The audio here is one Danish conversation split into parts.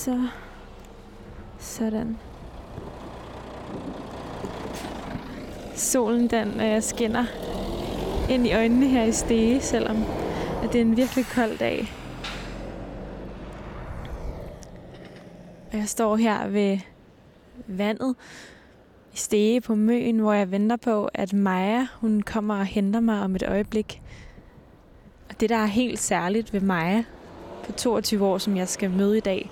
Så. Sådan. Solen den øh, skinner ind i øjnene her i Stege, selvom at det er en virkelig kold dag. Og jeg står her ved vandet i Stege på Møen, hvor jeg venter på, at Maja hun kommer og henter mig om et øjeblik. Og det, der er helt særligt ved Maja på 22 år, som jeg skal møde i dag,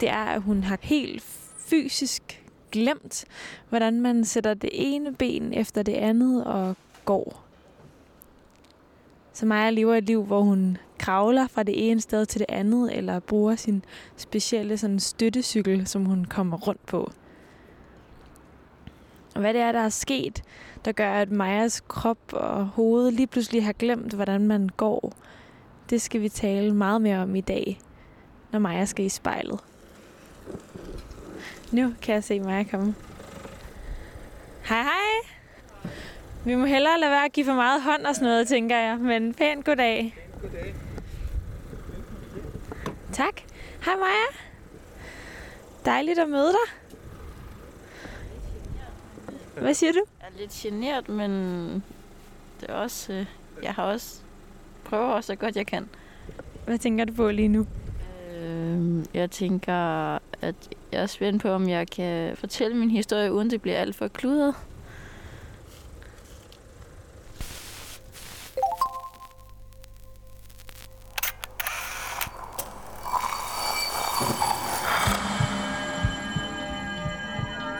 det er, at hun har helt fysisk glemt, hvordan man sætter det ene ben efter det andet og går. Så Maja lever et liv, hvor hun kravler fra det ene sted til det andet, eller bruger sin specielle sådan, støttecykel, som hun kommer rundt på. Og hvad det er, der er sket, der gør, at Majas krop og hoved lige pludselig har glemt, hvordan man går, det skal vi tale meget mere om i dag, når Maja skal i spejlet. Nu kan jeg se Maja komme. Hej hej! Vi må hellere lade være at give for meget hånd og sådan noget, tænker jeg. Men pænt goddag. Goddag. Tak. Hej Maja. Dejligt at møde dig. Hvad siger du? Jeg er lidt generet, men det er også, øh, jeg har også prøver også så godt jeg kan. Hvad tænker du på lige nu? Øh, jeg tænker, at jeg er spændt på, om jeg kan fortælle min historie, uden det bliver alt for kludret.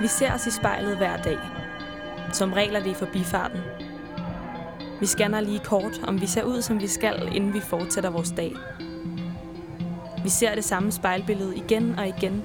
Vi ser os i spejlet hver dag. Som regel er det i forbifarten. Vi scanner lige kort, om vi ser ud, som vi skal, inden vi fortsætter vores dag. Vi ser det samme spejlbillede igen og igen,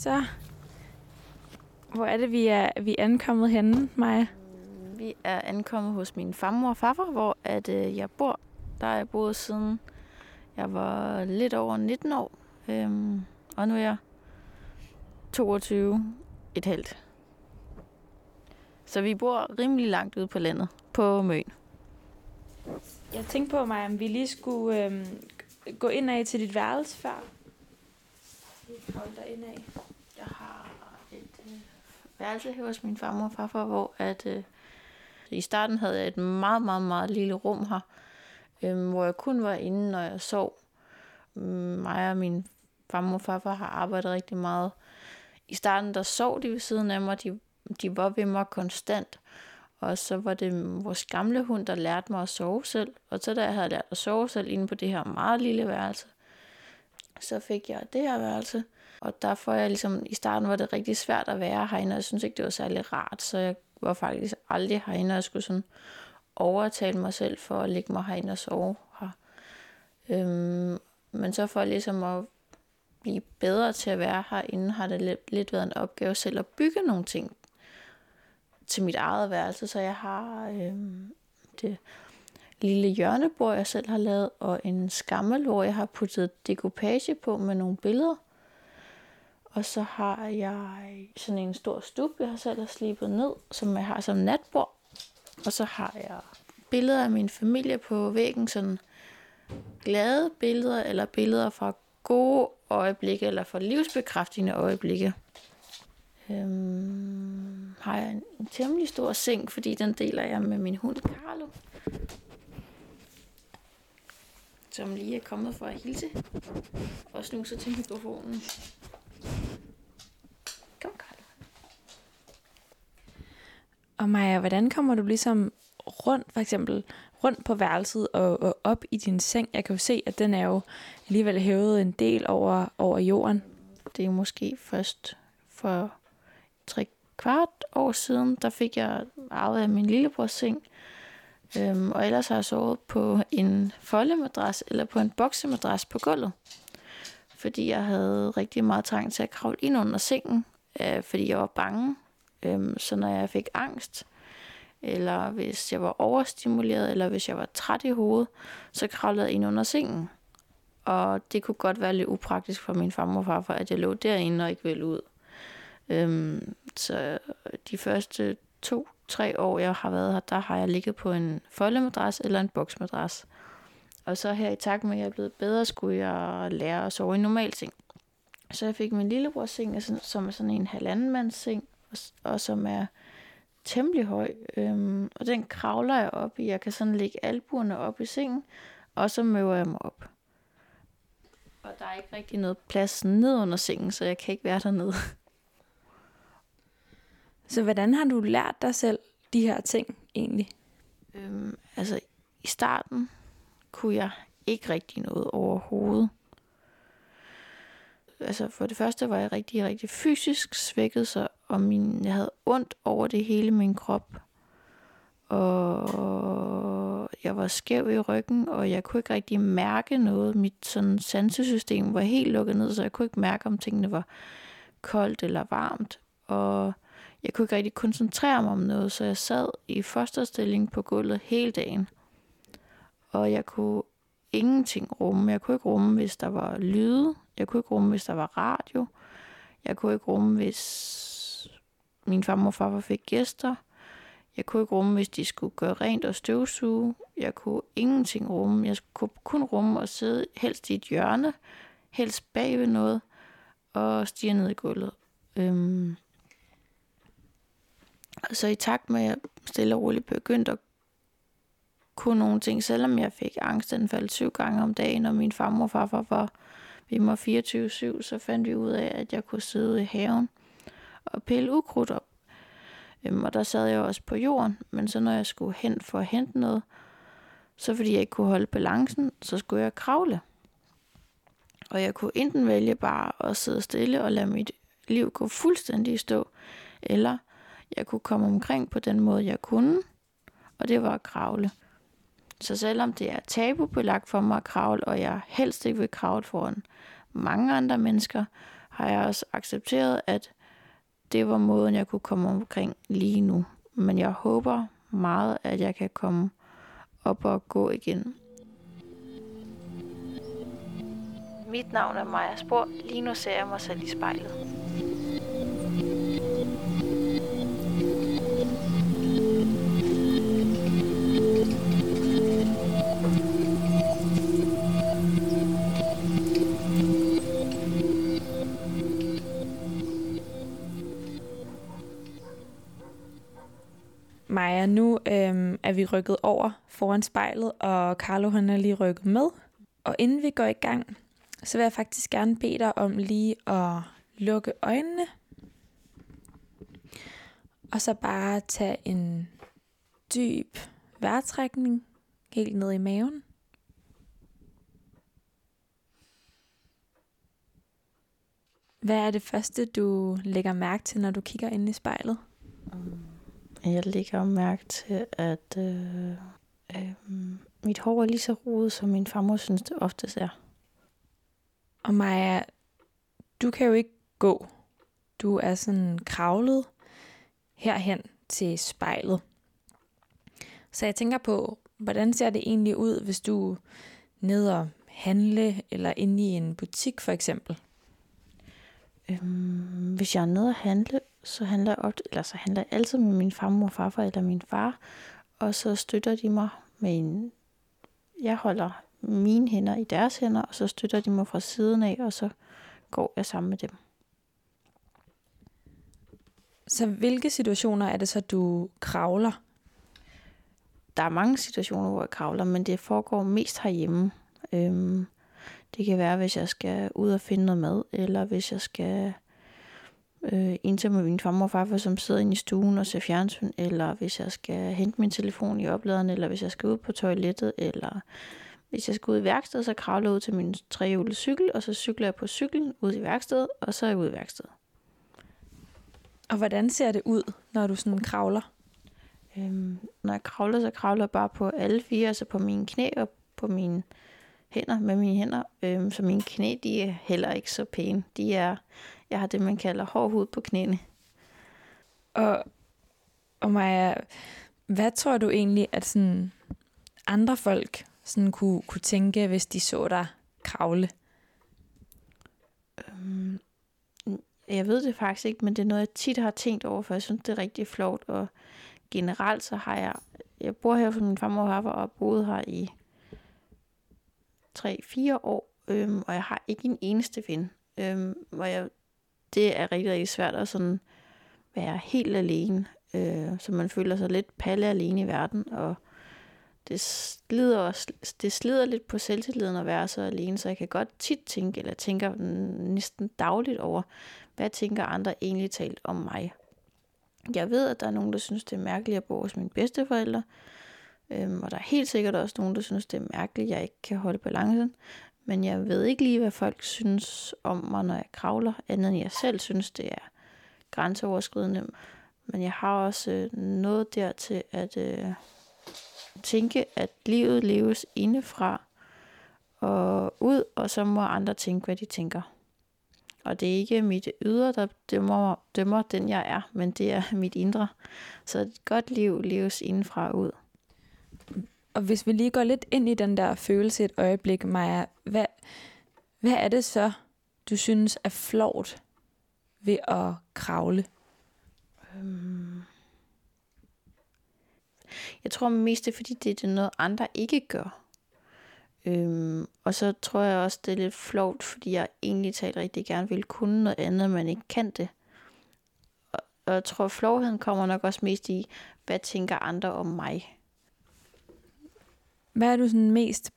Så, hvor er det, vi er, vi er ankommet henne, Maja? Vi er ankommet hos min farmor og farfar, hvor at, øh, jeg bor. Der har jeg boet siden jeg var lidt over 19 år. Øhm, og nu er jeg 22 et halvt. Så vi bor rimelig langt ude på landet, på Møn. Jeg tænkte på mig, om vi lige skulle øhm, gå ind af til dit værelse før. Hold dig ind af. Jeg har et øh, værelse hos min farmor og farfar, hvor at, øh, i starten havde jeg et meget, meget, meget lille rum her, øh, hvor jeg kun var inde, når jeg sov. Mig og min farmor og farfar har arbejdet rigtig meget. I starten, der sov de ved siden af mig. De, de var ved mig konstant. Og så var det vores gamle hund, der lærte mig at sove selv. Og så da jeg havde lært at sove selv inde på det her meget lille værelse, så fik jeg det her værelse. Og derfor jeg ligesom, i starten var det rigtig svært at være herinde, og jeg synes ikke, det var særlig rart, så jeg var faktisk aldrig herinde, og jeg skulle sådan overtale mig selv for at lægge mig herinde og sove her. Øhm, men så for ligesom at blive bedre til at være herinde, har det lidt, lidt været en opgave selv at bygge nogle ting til mit eget værelse, så jeg har øhm, det lille hjørnebord, jeg selv har lavet, og en skammel, hvor jeg har puttet dekopage på med nogle billeder. Og så har jeg sådan en stor stup, jeg har selv har slibet ned, som jeg har som natbord. Og så har jeg billeder af min familie på væggen, sådan glade billeder, eller billeder fra gode øjeblikke, eller fra livsbekræftende øjeblikke. Øhm, har jeg en, en temmelig stor seng, fordi den deler jeg med min hund Carlo. Som lige er kommet for at hilse. Og snuser til mikrofonen. Kom, Carlo. Og Maja, hvordan kommer du ligesom rundt, for eksempel rundt på værelset og, og op i din seng? Jeg kan jo se, at den er jo alligevel hævet en del over, over jorden. Det er måske først for tre kvart år siden, der fik jeg arvet af min lillebrors seng. Øhm, og ellers har jeg sovet på en foldemadras eller på en boksemadras på gulvet. fordi jeg havde rigtig meget trang til at kravle ind under sengen, øh, fordi jeg var bange. Øhm, så når jeg fik angst, eller hvis jeg var overstimuleret, eller hvis jeg var træt i hovedet, så kravlede jeg ind under sengen. Og det kunne godt være lidt upraktisk for min farmor og farfar, at jeg lå derinde og ikke ville ud. Øhm, så de første to-tre år, jeg har været her, der har jeg ligget på en foldemadras eller en boksmadras. Og så her i takt med, at jeg er blevet bedre, skulle jeg lære at sove i normal seng. Så jeg fik min lillebrors seng, som er sådan en halvandenmands seng, og som er temmelig høj. Øhm, og den kravler jeg op i. Jeg kan sådan lægge albuerne op i sengen, og så møver jeg mig op. Og der er ikke rigtig noget plads ned under sengen, så jeg kan ikke være dernede. Så hvordan har du lært dig selv de her ting egentlig? Øhm, altså, i starten kunne jeg ikke rigtig noget overhovedet. Altså, for det første var jeg rigtig, rigtig fysisk svækket, så og min, jeg havde ondt over det hele min krop. Og jeg var skæv i ryggen, og jeg kunne ikke rigtig mærke noget. Mit sådan sansesystem var helt lukket ned, så jeg kunne ikke mærke, om tingene var koldt eller varmt. Og jeg kunne ikke rigtig koncentrere mig om noget, så jeg sad i fosterstilling på gulvet hele dagen. Og jeg kunne ingenting rumme. Jeg kunne ikke rumme, hvis der var lyde. Jeg kunne ikke rumme, hvis der var radio. Jeg kunne ikke rumme, hvis min far og far fik gæster. Jeg kunne ikke rumme, hvis de skulle gøre rent og støvsuge. Jeg kunne ingenting rumme. Jeg kunne kun rumme og sidde helst i et hjørne, helst bag ved noget, og stige ned i gulvet. Øhm, så i takt med, at jeg stille og roligt begyndte at kunne nogle ting, selvom jeg fik angstanfald syv gange om dagen, og min farmor og farfar var, vi må 24-7, så fandt vi ud af, at jeg kunne sidde i haven og pille ukrudt op. Øhm, og der sad jeg også på jorden, men så når jeg skulle hen for at hente noget, så fordi jeg ikke kunne holde balancen, så skulle jeg kravle. Og jeg kunne enten vælge bare at sidde stille og lade mit liv gå fuldstændig i stå, eller jeg kunne komme omkring på den måde, jeg kunne, og det var at kravle. Så selvom det er tabubelagt for mig at kravle, og jeg helst ikke vil kravle foran mange andre mennesker, har jeg også accepteret, at det var måden, jeg kunne komme omkring lige nu. Men jeg håber meget, at jeg kan komme op og gå igen. Mit navn er Maja Spor. Lige nu ser jeg mig selv i spejlet. Maja, nu øhm, er vi rykket over foran spejlet, og Carlo han er lige rykket med. Og inden vi går i gang, så vil jeg faktisk gerne bede dig om lige at lukke øjnene. Og så bare tage en dyb vejrtrækning helt ned i maven. Hvad er det første, du lægger mærke til, når du kigger ind i spejlet? Mm jeg lægger mærke til, at øh, øh, mit hår er lige så rodet, som min farmor synes, det oftest er. Og Maja, du kan jo ikke gå. Du er sådan kravlet herhen til spejlet. Så jeg tænker på, hvordan ser det egentlig ud, hvis du nede og handle, eller inde i en butik for eksempel? Øhm, hvis jeg er nede og handle, så handler jeg, op, eller så handler jeg altid med min farmor farfar eller min far, og så støtter de mig med en... Jeg holder mine hænder i deres hænder, og så støtter de mig fra siden af, og så går jeg sammen med dem. Så hvilke situationer er det så, du kravler? Der er mange situationer, hvor jeg kravler, men det foregår mest herhjemme. Øhm, det kan være, hvis jeg skal ud og finde noget mad, eller hvis jeg skal øh, ensom med min farmor og farfar, som sidder inde i stuen og ser fjernsyn, eller hvis jeg skal hente min telefon i opladeren, eller hvis jeg skal ud på toilettet, eller hvis jeg skal ud i værkstedet, så kravler jeg ud til min trehjulede cykel, og så cykler jeg på cyklen ud i værkstedet, og så er jeg ude i værkstedet. Og hvordan ser det ud, når du sådan kravler? Øhm, når jeg kravler, så kravler jeg bare på alle fire, altså på mine knæ og på mine hænder med mine hænder. Øhm, så mine knæ, de er heller ikke så pæne. De er, jeg har det, man kalder hård hud på knæene. Og, og Maja, hvad tror du egentlig, at sådan andre folk sådan kunne, kunne tænke, hvis de så dig kravle? Øhm, jeg ved det faktisk ikke, men det er noget, jeg tit har tænkt over, for jeg synes, det er rigtig flot. Og generelt så har jeg, jeg bor her for min farmor og og har boet her i 3-4 år, øhm, og jeg har ikke en eneste ven. Øhm, hvor jeg, det er rigtig, rigtig svært at sådan være helt alene, øh, så man føler sig lidt palle alene i verden, og det slider, også, det slider lidt på selvtilliden at være så alene, så jeg kan godt tit tænke, eller tænker næsten dagligt over, hvad tænker andre egentlig talt om mig. Jeg ved, at der er nogen, der synes, det er mærkeligt at bo hos mine bedsteforældre, øhm, og der er helt sikkert også nogen, der synes, det er mærkeligt, at jeg ikke kan holde balancen. Men jeg ved ikke lige, hvad folk synes om mig, når jeg kravler, andet end jeg selv synes, det er grænseoverskridende. Men jeg har også øh, noget der dertil at øh, tænke, at livet leves indefra og ud, og så må andre tænke, hvad de tænker. Og det er ikke mit ydre, der dømmer, dømmer den, jeg er, men det er mit indre. Så et godt liv leves indefra og ud. Og hvis vi lige går lidt ind i den der følelse et øjeblik, Maja, hvad, hvad er det så, du synes er flot ved at kravle? Øhm. Jeg tror mest det er, fordi det er noget, andre ikke gør. Øhm, og så tror jeg også, det er lidt flot, fordi jeg egentlig taler rigtig gerne vil kunne noget andet, men ikke kan det. Og, og jeg tror, flovheden kommer nok også mest i, hvad tænker andre om mig? Hvad er du sådan mest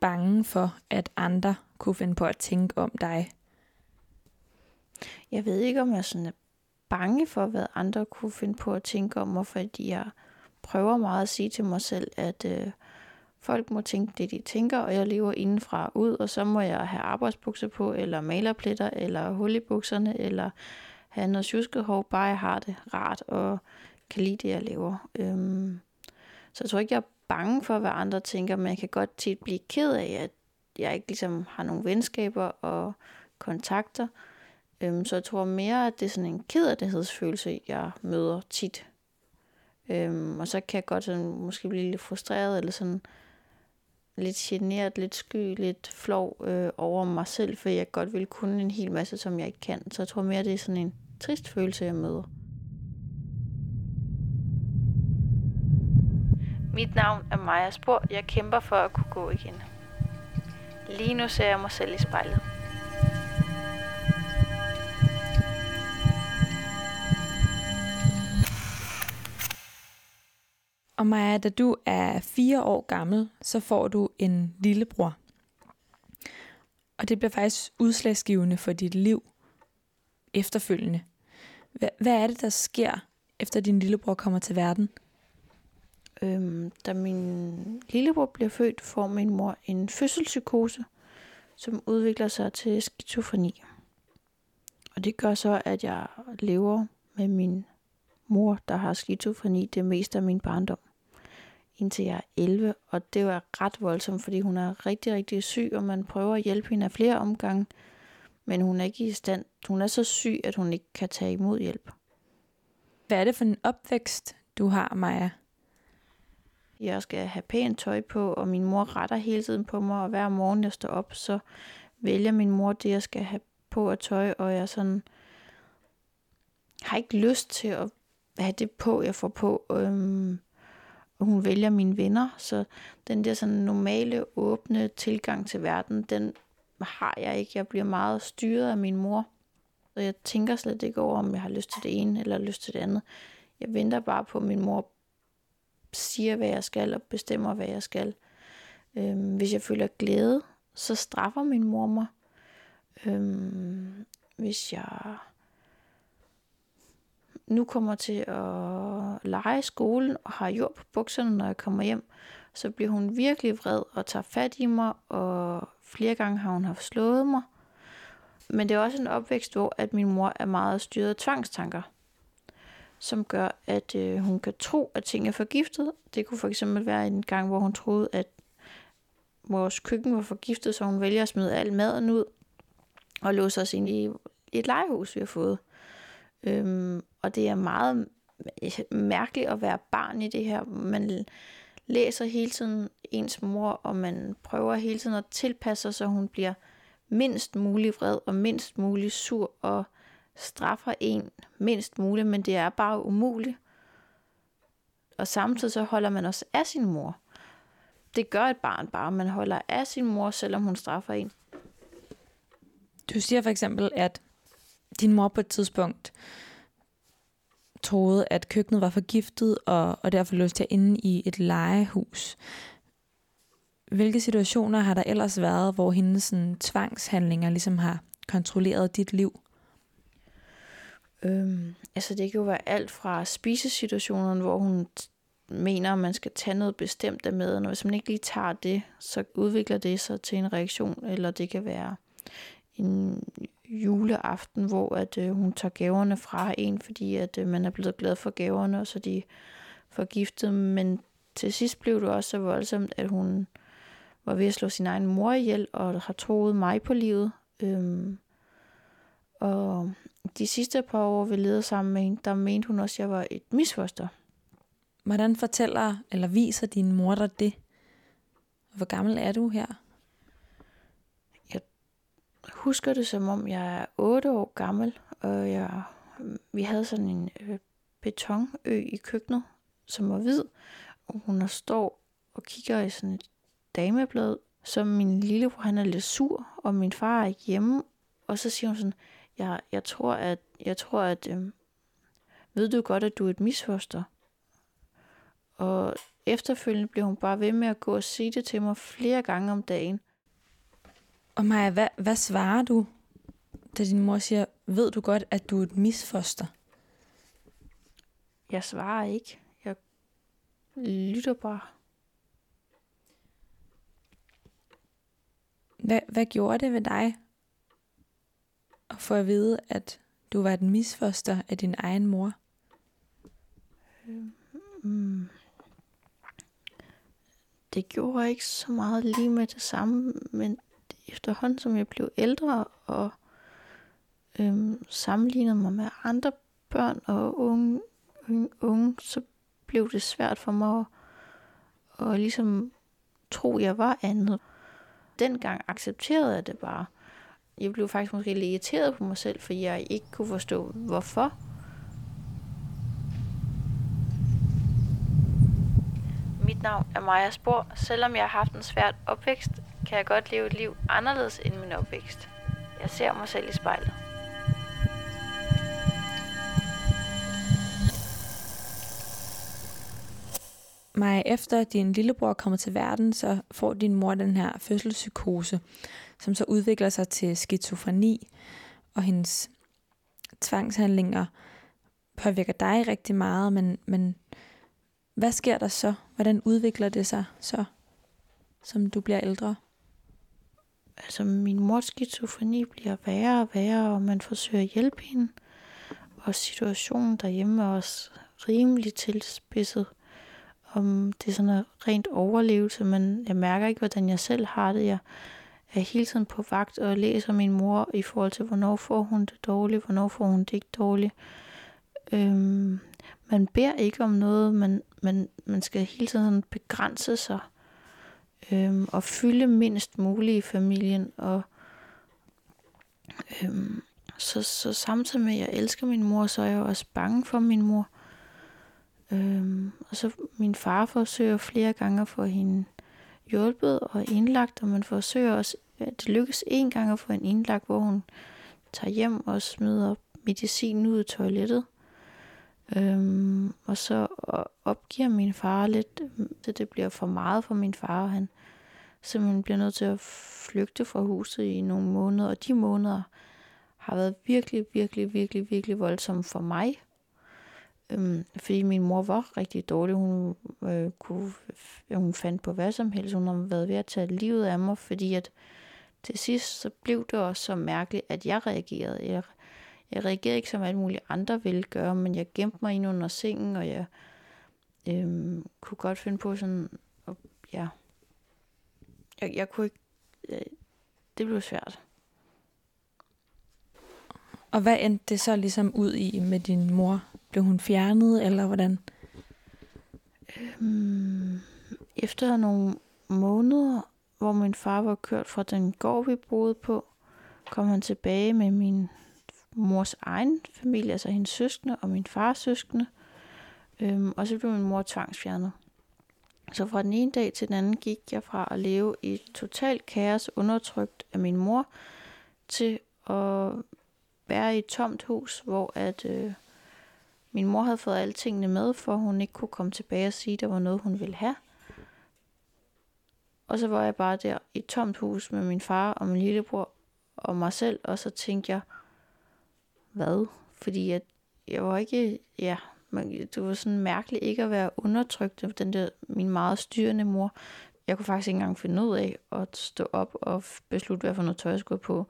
bange for, at andre kunne finde på at tænke om dig? Jeg ved ikke, om jeg sådan er bange for, hvad andre kunne finde på at tænke om mig, fordi jeg prøver meget at sige til mig selv, at øh, folk må tænke det, de tænker, og jeg lever indenfra ud, og så må jeg have arbejdsbukser på, eller malerpletter, eller hul i bukserne, eller have noget tjuskehov, bare jeg har det rart, og kan lide det, jeg laver. Øhm, så jeg tror ikke, jeg er bange for, hvad andre tænker, men jeg kan godt tit blive ked af, at jeg ikke ligesom har nogle venskaber og kontakter. Øhm, så jeg tror mere, at det er sådan en kederlighedsfølelse, jeg møder tit. Øhm, og så kan jeg godt sådan, måske blive lidt frustreret, eller sådan lidt generet, lidt sky, lidt flov øh, over mig selv, for jeg godt vil kunne en hel masse, som jeg ikke kan. Så jeg tror mere, det er sådan en trist følelse, jeg møder. Mit navn er Maja Spor. Jeg kæmper for at kunne gå igen. Lige nu ser jeg mig selv i spejlet. Og Maja, da du er fire år gammel, så får du en lillebror. Og det bliver faktisk udslagsgivende for dit liv efterfølgende. Hvad, hvad er det, der sker, efter din lillebror kommer til verden? Øhm, da min lillebror bliver født, får min mor en fødselspsykose, som udvikler sig til skizofreni. Og det gør så, at jeg lever med min mor, der har skizofreni det meste af min barndom indtil jeg er 11, og det var ret voldsomt, fordi hun er rigtig, rigtig syg, og man prøver at hjælpe hende af flere omgange, men hun er ikke i stand. Hun er så syg, at hun ikke kan tage imod hjælp. Hvad er det for en opvækst, du har, Maja? Jeg skal have pænt tøj på, og min mor retter hele tiden på mig, og hver morgen jeg står op, så vælger min mor det, jeg skal have på af tøj, og jeg sådan har ikke lyst til at have det på, jeg får på. Øhm, hun vælger mine venner, så den der sådan normale, åbne tilgang til verden, den har jeg ikke. Jeg bliver meget styret af min mor, så jeg tænker slet ikke over, om jeg har lyst til det ene eller lyst til det andet. Jeg venter bare på, at min mor siger, hvad jeg skal, og bestemmer, hvad jeg skal. Øhm, hvis jeg føler glæde, så straffer min mor mig. Øhm, hvis jeg nu kommer til at lege i skolen og har jord på bukserne, når jeg kommer hjem, så bliver hun virkelig vred og tager fat i mig, og flere gange har hun haft slået mig. Men det er også en opvækst, hvor at min mor er meget styret af tvangstanker, som gør, at øh, hun kan tro, at ting er forgiftet. Det kunne for eksempel være en gang, hvor hun troede, at vores køkken var forgiftet, så hun vælger at smide al maden ud og låse os ind i et legehus, vi har fået. Øhm, og det er meget mærkeligt at være barn i det her. Man læser hele tiden ens mor, og man prøver hele tiden at tilpasse sig, så hun bliver mindst mulig vred og mindst mulig sur og straffer en mindst muligt, men det er bare umuligt. Og samtidig så holder man også af sin mor. Det gør et barn bare, man holder af sin mor, selvom hun straffer en. Du siger for eksempel, at din mor på et tidspunkt troede, at køkkenet var forgiftet, og, og derfor løste til inde i et legehus. Hvilke situationer har der ellers været, hvor hendes sådan, tvangshandlinger ligesom har kontrolleret dit liv? Øhm, altså det kan jo være alt fra spisesituationen, hvor hun mener, at man skal tage noget bestemt af maden, og hvis man ikke lige tager det, så udvikler det sig til en reaktion, eller det kan være en juleaften, hvor at øh, hun tager gaverne fra en, fordi at øh, man er blevet glad for gaverne, og så de forgiftet. Men til sidst blev det også så voldsomt, at hun var ved at slå sin egen mor ihjel, og har troet mig på livet. Øhm, og de sidste par år, vi levede sammen med hende, der mente hun også, at jeg var et misfoster. Hvordan fortæller eller viser din mor dig det? Hvor gammel er du her? husker det som om, jeg er 8 år gammel, og jeg, vi havde sådan en øh, betonø i køkkenet, som var hvid, og hun står og kigger i sådan et dameblad, som min lillebror, han er lidt sur, og min far er ikke hjemme, og så siger hun sådan, jeg, jeg tror, at, jeg tror, at øh, ved du godt, at du er et misfoster? Og efterfølgende blev hun bare ved med at gå og sige det til mig flere gange om dagen. Og Maja, hvad, hvad svarer du, da din mor siger, ved du godt, at du er et misfoster? Jeg svarer ikke. Jeg lytter bare. Hvad, hvad gjorde det ved dig at få at vide, at du var et misfoster af din egen mor? Mm. Det gjorde ikke så meget lige med det samme, men efterhånden som jeg blev ældre og øhm, sammenlignede mig med andre børn og unge, unge, unge, så blev det svært for mig at, at ligesom tro, jeg var andet. Dengang accepterede jeg det bare. Jeg blev faktisk måske lidt irriteret på mig selv, fordi jeg ikke kunne forstå, hvorfor. Mit navn er Maja Spor. Selvom jeg har haft en svært opvækst, kan jeg godt leve et liv anderledes end min opvækst. Jeg ser mig selv i spejlet. Maja, efter din lillebror kommer til verden, så får din mor den her fødselspsykose, som så udvikler sig til skizofreni, og hendes tvangshandlinger påvirker dig rigtig meget, men, men hvad sker der så? Hvordan udvikler det sig så, som du bliver ældre? altså min mors skizofreni bliver værre og værre, og man forsøger at hjælpe hende. Og situationen derhjemme er også rimelig tilspidset. Om det er sådan en rent overlevelse, men jeg mærker ikke, hvordan jeg selv har det. Jeg er hele tiden på vagt og læser min mor i forhold til, hvornår får hun det dårligt, hvornår får hun det ikke dårligt. Øhm, man beder ikke om noget, men man, man skal hele tiden begrænse sig øhm, og fylde mindst muligt i familien. Og øhm, så, så samtidig med, at jeg elsker min mor, så er jeg også bange for min mor. Øhm, og så min far forsøger flere gange at få hende hjulpet og indlagt, og man forsøger også, det lykkes en gang at få en indlagt, hvor hun tager hjem og smider medicin ud i toilettet. Øhm, og så opgiver min far lidt, så det bliver for meget for min far, og han simpelthen bliver nødt til at flygte fra huset i nogle måneder, og de måneder har været virkelig, virkelig, virkelig, virkelig voldsomme for mig. Øhm, fordi min mor var rigtig dårlig. Hun, øh, kunne, hun fandt på hvad som helst. Hun har været ved at tage livet af mig, fordi at til sidst så blev det også så mærkeligt, at jeg reagerede. Jeg, jeg reagerede ikke som alle mulige andre ville gøre, men jeg gemte mig ind under sengen, og jeg øhm, kunne godt finde på sådan, og, ja, jeg, jeg kunne ikke... Øh, det blev svært. Og hvad endte det så ligesom ud i med din mor? Blev hun fjernet, eller hvordan? Øhm, efter nogle måneder, hvor min far var kørt fra den gård, vi boede på, kom han tilbage med min mors egen familie, altså hendes søskende og min fars søskende. Øhm, og så blev min mor tvangsfjernet. Så fra den ene dag til den anden gik jeg fra at leve i totalt kaos, undertrykt af min mor, til at være i et tomt hus, hvor at øh, min mor havde fået alle tingene med, for hun ikke kunne komme tilbage og sige, at der var noget, hun ville have. Og så var jeg bare der i et tomt hus med min far og min lillebror og mig selv, og så tænkte jeg, hvad? Fordi at jeg var ikke, ja, man, det var sådan mærkeligt ikke at være undertrykt af den der, min meget styrende mor. Jeg kunne faktisk ikke engang finde ud af at stå op og beslutte, hvad for noget tøj jeg skulle på.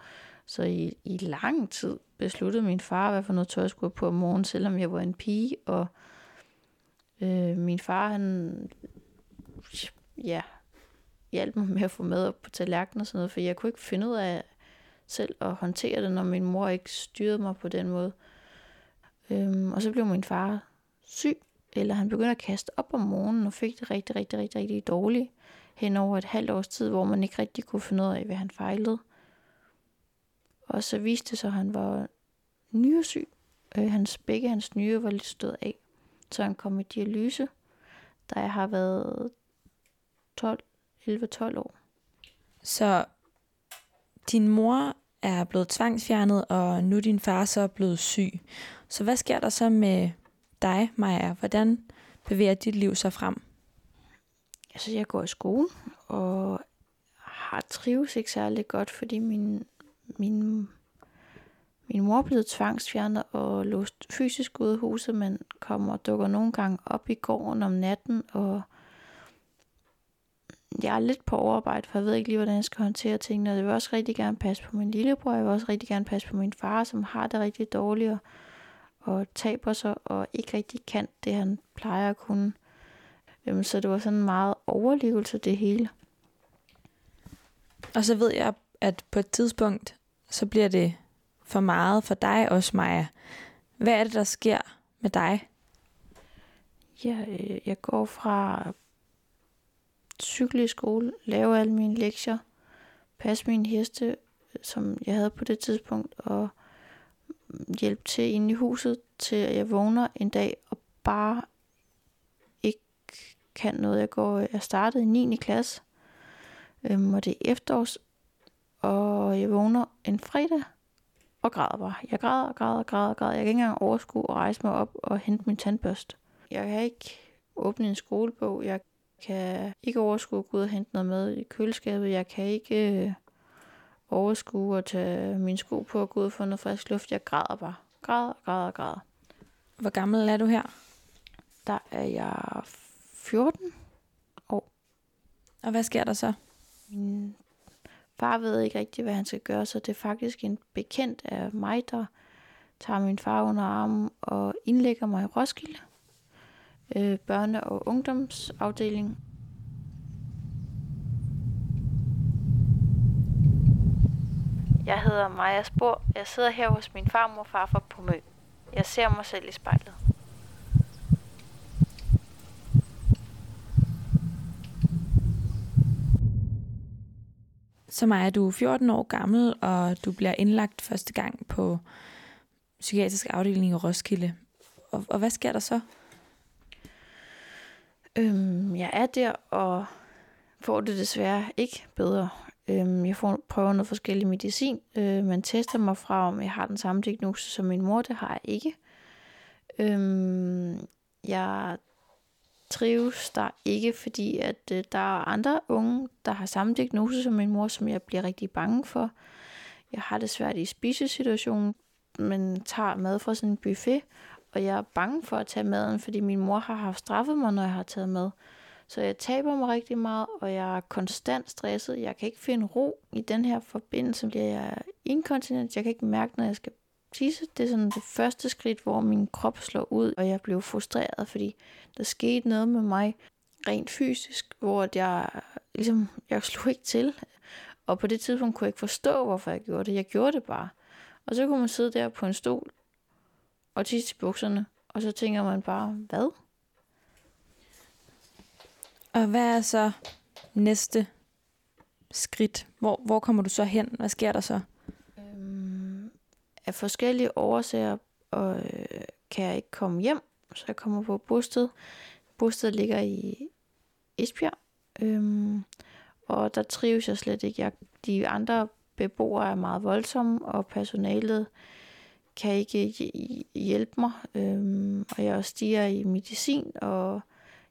Så i, i lang tid besluttede min far, hvad for noget tøj jeg skulle på om morgenen, selvom jeg var en pige. Og øh, min far, han ja, hjalp mig med at få mad op på tallerkenen og sådan noget, for jeg kunne ikke finde ud af selv at håndtere det, når min mor ikke styrede mig på den måde. Øhm, og så blev min far syg, eller han begyndte at kaste op om morgenen og fik det rigtig, rigtig, rigtig, rigtig dårligt hen over et halvt års tid, hvor man ikke rigtig kunne finde ud af, hvad han fejlede. Og så viste det sig, at han var nyresyg. Øh, hans, begge hans nyre var lidt stået af. Så han kom i dialyse, da jeg har været 12, 11-12 år. Så din mor er blevet tvangsfjernet, og nu er din far så blevet syg. Så hvad sker der så med dig, Maja? Hvordan bevæger dit liv sig frem? Altså, jeg går i skole, og har trives ikke særlig godt, fordi min, min, min mor blev tvangsfjernet og låst fysisk ud af huset, men kommer og dukker nogle gange op i gården om natten, og jeg er lidt på overarbejde, for jeg ved ikke lige, hvordan jeg skal håndtere tingene, og jeg vil også rigtig gerne passe på min lillebror, jeg vil også rigtig gerne passe på min far, som har det rigtig dårligt, og, og taber sig, og ikke rigtig kan det, han plejer at kunne. Øhm, så det var sådan meget overlevelse, det hele. Og så ved jeg, at på et tidspunkt, så bliver det for meget for dig også, Maja. Hvad er det, der sker med dig? Ja, øh, jeg går fra cykle i skole, lave alle mine lektier, passe min heste, øh, som jeg havde på det tidspunkt, og hjælpe til inde i huset, til at jeg vågner en dag og bare ikke kan noget. Jeg går, øh, jeg startede i 9. klasse, øhm, og det er efterårs, og jeg vågner en fredag og græder bare. Jeg græder og græder og græder og græder. Jeg kan ikke engang overskue at rejse mig op og hente min tandbørste. Jeg kan ikke åbne en skolebog. Jeg kan ikke overskue at gå ud og hente noget med i køleskabet. Jeg kan ikke øh, overskue at tage mine sko på og gå ud og få noget frisk luft. Jeg græder bare. Græder, græder, græder. Hvor gammel er du her? Der er jeg 14 år. Og hvad sker der så? Min far ved ikke rigtig, hvad han skal gøre, så det er faktisk en bekendt af mig, der tager min far under armen og indlægger mig i Roskilde øh, børne- og ungdomsafdeling. Jeg hedder Maja Spor. Jeg sidder her hos min farmor og farfar på Mø. Jeg ser mig selv i spejlet. Så Maja, du er 14 år gammel, og du bliver indlagt første gang på psykiatrisk afdeling i Roskilde. Og, og hvad sker der så? Øhm, jeg er der og får det desværre ikke bedre. Øhm, jeg får prøver noget forskellig medicin. Øh, man tester mig fra, om jeg har den samme diagnose som min mor. Det har jeg ikke. Øhm, jeg trives der ikke, fordi at øh, der er andre unge, der har samme diagnose som min mor, som jeg bliver rigtig bange for. Jeg har det svært i spisesituationen, men tager mad fra sådan en buffet, og jeg er bange for at tage maden, fordi min mor har haft straffet mig, når jeg har taget mad. Så jeg taber mig rigtig meget, og jeg er konstant stresset. Jeg kan ikke finde ro i den her forbindelse. Bliver jeg inkontinent. Jeg kan ikke mærke, når jeg skal tisse. Det er sådan det første skridt, hvor min krop slår ud, og jeg blev frustreret, fordi der skete noget med mig rent fysisk, hvor jeg ligesom, jeg slog ikke til. Og på det tidspunkt kunne jeg ikke forstå, hvorfor jeg gjorde det. Jeg gjorde det bare. Og så kunne man sidde der på en stol og tisse i bukserne. Og så tænker man bare, hvad? Og hvad er så næste skridt? Hvor, hvor kommer du så hen? Hvad sker der så? Af forskellige årsager og, øh, kan jeg ikke komme hjem, så jeg kommer på bosted. Bosted ligger i Esbjerg, øhm, og der trives jeg slet ikke. Jeg, de andre beboere er meget voldsomme, og personalet kan ikke hjælpe mig. Øhm, og jeg stiger i medicin, og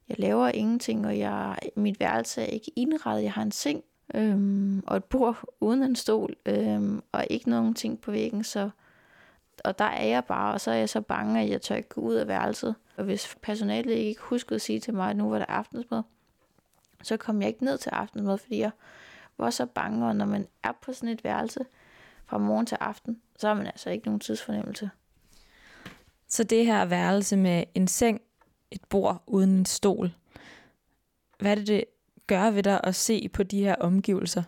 jeg laver ingenting, og jeg, mit værelse er ikke indrettet. Jeg har en seng øhm, og et bord uden en stol, øhm, og ikke nogen ting på væggen, så og der er jeg bare, og så er jeg så bange, at jeg tør ikke gå ud af værelset. Og hvis personalet ikke huskede at sige til mig, at nu var der aftensmad, så kom jeg ikke ned til aftensmad, fordi jeg var så bange, og når man er på sådan et værelse fra morgen til aften, så har man altså ikke nogen tidsfornemmelse. Så det her værelse med en seng, et bord uden en stol, hvad er det, det gør ved dig at se på de her omgivelser?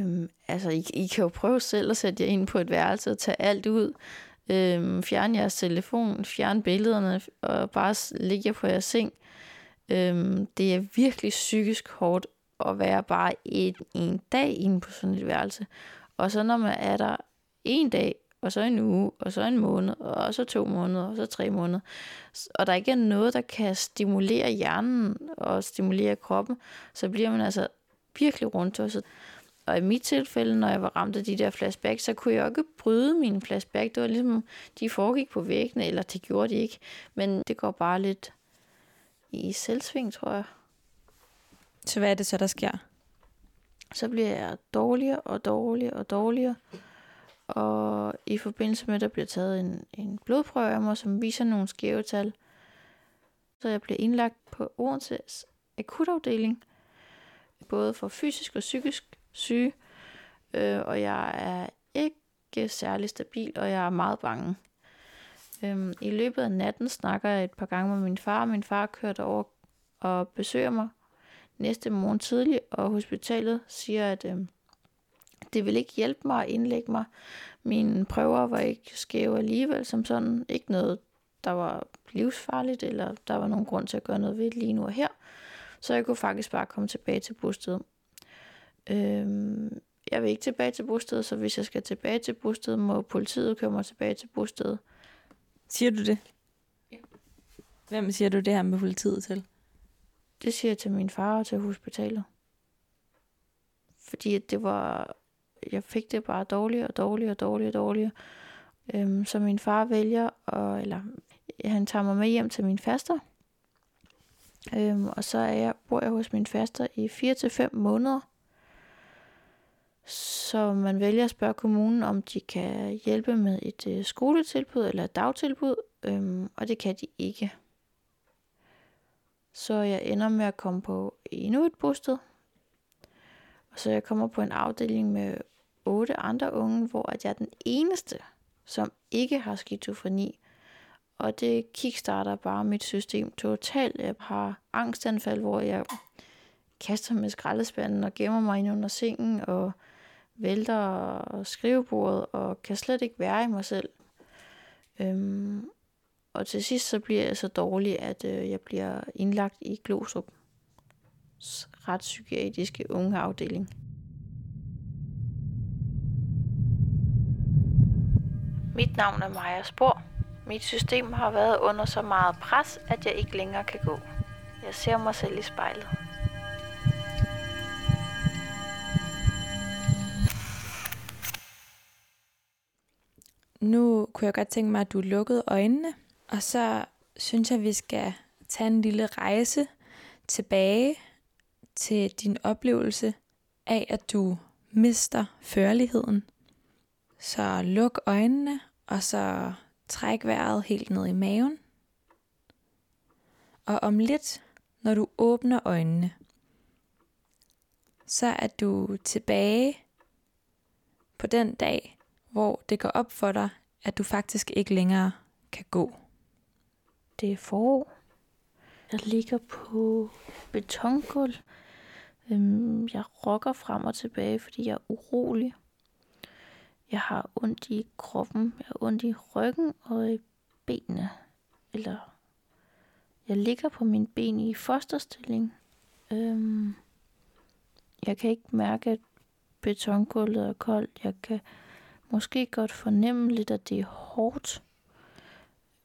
Øhm, altså, I, I kan jo prøve selv at sætte jer ind på et værelse og tage alt ud. Øhm, fjerne jeres telefon, fjerne billederne og bare ligge jer på jeres seng. Øhm, det er virkelig psykisk hårdt at være bare et, en dag inde på sådan et værelse. Og så når man er der en dag, og så en uge, og så en måned, og så to måneder, og så tre måneder, og der ikke er noget, der kan stimulere hjernen og stimulere kroppen, så bliver man altså virkelig rundt. Og i mit tilfælde, når jeg var ramt af de der flashbacks, så kunne jeg ikke bryde mine flashbacks. Det var ligesom, de foregik på væggene, eller det gjorde de ikke. Men det går bare lidt i selvsving, tror jeg. Så hvad er det så, der sker? Så bliver jeg dårligere og dårligere og dårligere. Og i forbindelse med, at der bliver taget en, en blodprøve af mig, som viser nogle skæve tal, så jeg bliver indlagt på Odenses akutafdeling, både for fysisk og psykisk syge, øh, og jeg er ikke særlig stabil, og jeg er meget bange. Øhm, I løbet af natten snakker jeg et par gange med min far. Min far kørte over og besøger mig næste morgen tidlig, og hospitalet siger, at øh, det vil ikke hjælpe mig at indlægge mig. Mine prøver var ikke skæve alligevel som sådan. Ikke noget, der var livsfarligt, eller der var nogen grund til at gøre noget ved lige nu og her. Så jeg kunne faktisk bare komme tilbage til bostedet. Øhm, jeg vil ikke tilbage til bostedet, så hvis jeg skal tilbage til bostedet, må politiet køre mig tilbage til bostedet. Siger du det? Ja. Hvem siger du det her med politiet til? Det siger jeg til min far og til hospitalet. Fordi det var... Jeg fik det bare dårligere og dårligere og dårligere og dårligere. Øhm, så min far vælger, og, eller han tager mig med hjem til min faster. Øhm, og så er jeg, bor jeg hos min faster i 4 til fem måneder. Så man vælger at spørge kommunen, om de kan hjælpe med et øh, skoletilbud eller et dagtilbud, øhm, og det kan de ikke. Så jeg ender med at komme på endnu et bosted. Og så jeg kommer på en afdeling med otte andre unge, hvor at jeg er den eneste, som ikke har skizofreni. Og det kickstarter bare mit system totalt. Jeg har angstanfald, hvor jeg kaster med skraldespanden og gemmer mig ind under sengen og vælter skrivebordet og kan slet ikke være i mig selv. Øhm, og til sidst så bliver jeg så dårlig, at øh, jeg bliver indlagt i Glostrup retspsykiatriske unge afdeling. Mit navn er Maja Spor. Mit system har været under så meget pres, at jeg ikke længere kan gå. Jeg ser mig selv i spejlet. Nu kunne jeg godt tænke mig, at du lukkede øjnene, og så synes jeg, at vi skal tage en lille rejse tilbage til din oplevelse af, at du mister førligheden. Så luk øjnene, og så træk vejret helt ned i maven. Og om lidt, når du åbner øjnene, så er du tilbage på den dag, hvor det går op for dig, at du faktisk ikke længere kan gå. Det er forår. Jeg ligger på betongulv. Øhm, jeg rokker frem og tilbage, fordi jeg er urolig. Jeg har ondt i kroppen, jeg har ondt i ryggen og i benene. Eller jeg ligger på min ben i fosterstilling. Øhm, jeg kan ikke mærke, at betongulvet er koldt. Jeg kan måske godt fornemme lidt, at det er hårdt.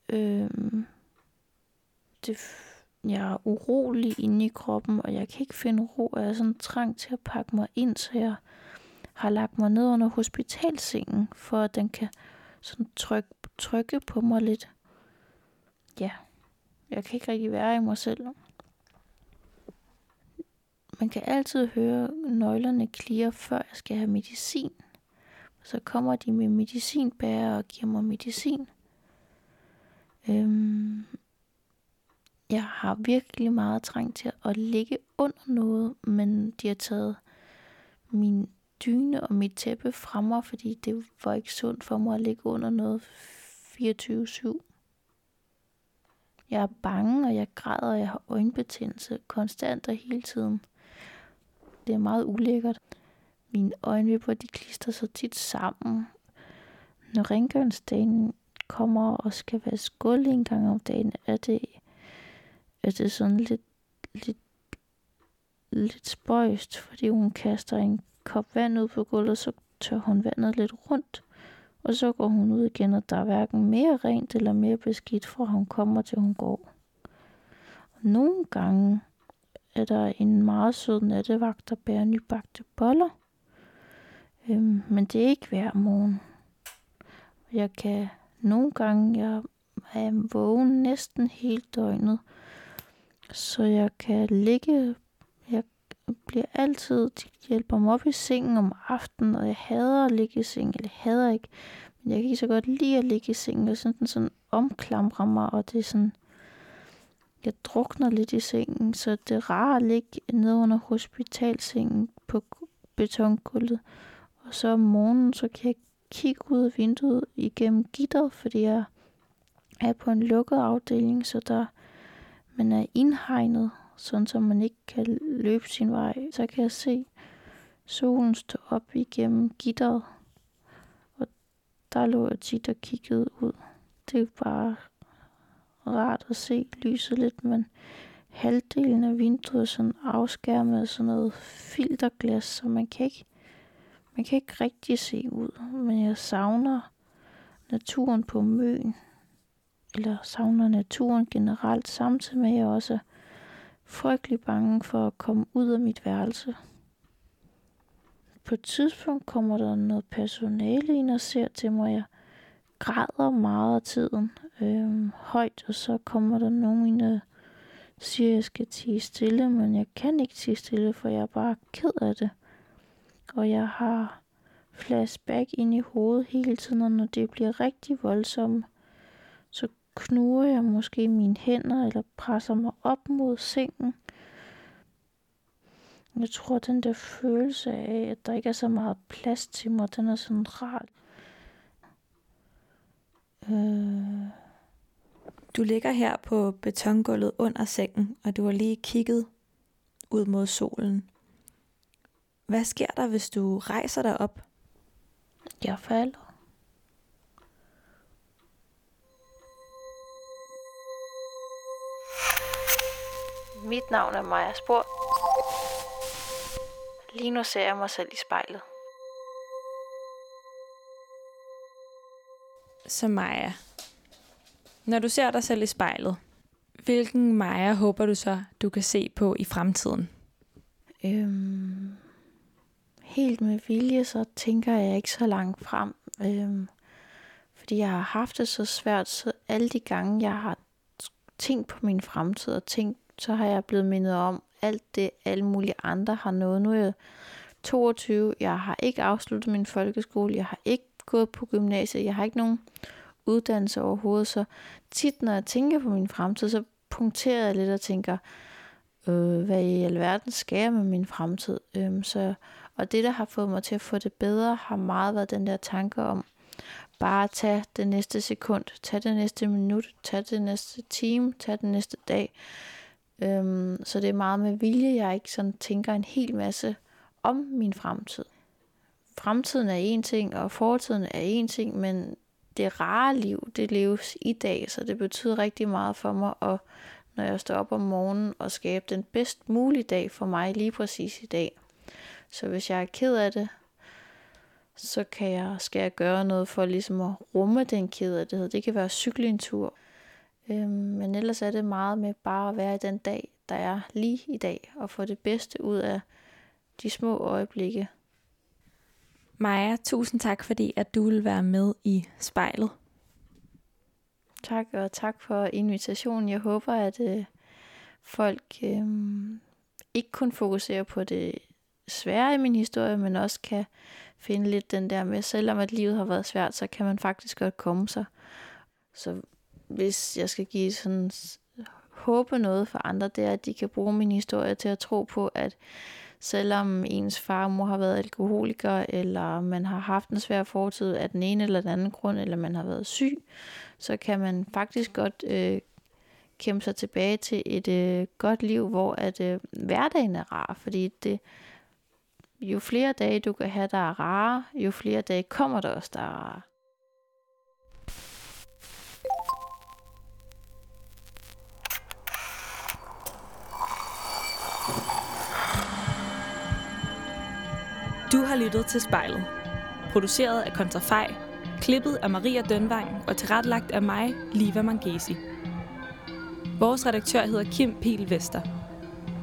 Øhm, det, jeg er urolig inde i kroppen, og jeg kan ikke finde ro, og jeg er sådan trang til at pakke mig ind, så jeg har lagt mig ned under hospitalsengen, for at den kan sådan trykke, trykke på mig lidt. Ja, jeg kan ikke rigtig være i mig selv. Man kan altid høre nøglerne klire, før jeg skal have medicin. Så kommer de med medicinbærer og giver mig medicin. Øhm, jeg har virkelig meget trængt til at ligge under noget, men de har taget min dyne og mit tæppe fra mig, fordi det var ikke sundt for mig at ligge under noget 24-7. Jeg er bange, og jeg græder, og jeg har øjenbetændelse konstant og hele tiden. Det er meget ulækkert. Mine øjenvipper, de klister så tit sammen. Når rengøringsdagen kommer og skal være gulv en gang om dagen, er det, er det sådan lidt, lidt, lidt spøjst, fordi hun kaster en kop vand ud på gulvet, så tør hun vandet lidt rundt. Og så går hun ud igen, og der er hverken mere rent eller mere beskidt, fra hun kommer til hun går. Og nogle gange er der en meget sød nattevagt, der bærer nybagte boller. Øhm, men det er ikke hver morgen. Jeg kan nogle gange, jeg er vågen næsten hele døgnet, så jeg kan ligge, jeg bliver altid, de hjælper mig op i sengen om aftenen, og jeg hader at ligge i sengen, eller jeg hader ikke, men jeg kan ikke så godt lide at ligge i sengen, og sådan, sådan omklamrer mig, og det er sådan, jeg drukner lidt i sengen, så det er rart at ligge nede under hospitalsengen på betongulvet. Så om morgenen, så kan jeg kigge ud af vinduet igennem gitter, fordi jeg er på en lukket afdeling, så der man er indhegnet, sådan så man ikke kan løbe sin vej. Så kan jeg se solen stå op igennem gitteret, og der lå jeg tit og kiggede ud. Det er bare rart at se lyset lidt, men halvdelen af vinduet er sådan afskærmet af sådan noget filterglas, så man kan ikke, man kan ikke rigtig se ud. Men jeg savner naturen på møen, eller savner naturen generelt, samtidig med at jeg også er frygtelig bange for at komme ud af mit værelse. På et tidspunkt kommer der noget personale ind og ser til mig. Jeg græder meget af tiden øh, højt, og så kommer der nogen, der siger, at jeg skal tige stille, men jeg kan ikke tige stille, for jeg er bare ked af det. Og jeg har flashback ind i hovedet hele tiden, og når det bliver rigtig voldsomt, så knuger jeg måske mine hænder, eller presser mig op mod sengen. Jeg tror, den der følelse af, at der ikke er så meget plads til mig, den er sådan rar. Øh. Du ligger her på betongulvet under sengen, og du har lige kigget ud mod solen. Hvad sker der, hvis du rejser dig op? Jeg falder. Mit navn er Maja Spor. Lige nu ser jeg mig selv i spejlet. Så Maja, når du ser dig selv i spejlet, hvilken Maja håber du så, du kan se på i fremtiden? Øhm, helt med vilje, så tænker jeg ikke så langt frem. Øhm, fordi jeg har haft det så svært, så alle de gange, jeg har tænkt på min fremtid og tænkt, så har jeg blevet mindet om alt det, alle mulige andre har nået. Nu er jeg 22, jeg har ikke afsluttet min folkeskole, jeg har ikke gået på gymnasiet, jeg har ikke nogen uddannelse overhovedet, så tit når jeg tænker på min fremtid, så punkterer jeg lidt og tænker, øh, hvad i alverden skal jeg med min fremtid? Øhm, så, og det, der har fået mig til at få det bedre, har meget været den der tanke om, bare tage det næste sekund, tage det næste minut, tage det næste time, tage den næste dag. Øhm, så det er meget med vilje, jeg ikke sådan tænker en hel masse om min fremtid. Fremtiden er en ting, og fortiden er en ting, men det rare liv, det leves i dag, så det betyder rigtig meget for mig, og når jeg står op om morgenen og skabe den bedst mulige dag for mig lige præcis i dag. Så hvis jeg er ked af det, så kan jeg, skal jeg gøre noget for ligesom at rumme den ked Det kan være at cykle en tur. Øhm, men ellers er det meget med bare at være i den dag, der er lige i dag, og få det bedste ud af de små øjeblikke. Maja, tusind tak, fordi at du vil være med i spejlet. Tak, og tak for invitationen. Jeg håber, at øh, folk øh, ikke kun fokuserer på det svære i min historie, men også kan finde lidt den der med, selvom at livet har været svært, så kan man faktisk godt komme sig. Så hvis jeg skal give sådan håbe noget for andre, det er, at de kan bruge min historie til at tro på, at selvom ens far og mor har været alkoholiker, eller man har haft en svær fortid af den ene eller den anden grund, eller man har været syg, så kan man faktisk godt øh, kæmpe sig tilbage til et øh, godt liv, hvor at øh, hverdagen er rar, fordi det, jo flere dage du kan have, der er rare, jo flere dage kommer der også, der er rare. Du har lyttet til spejlet. Produceret af Kontrafej, klippet af Maria Dønvang og tilrettelagt af mig, Liva Mangesi. Vores redaktør hedder Kim Pil Vester.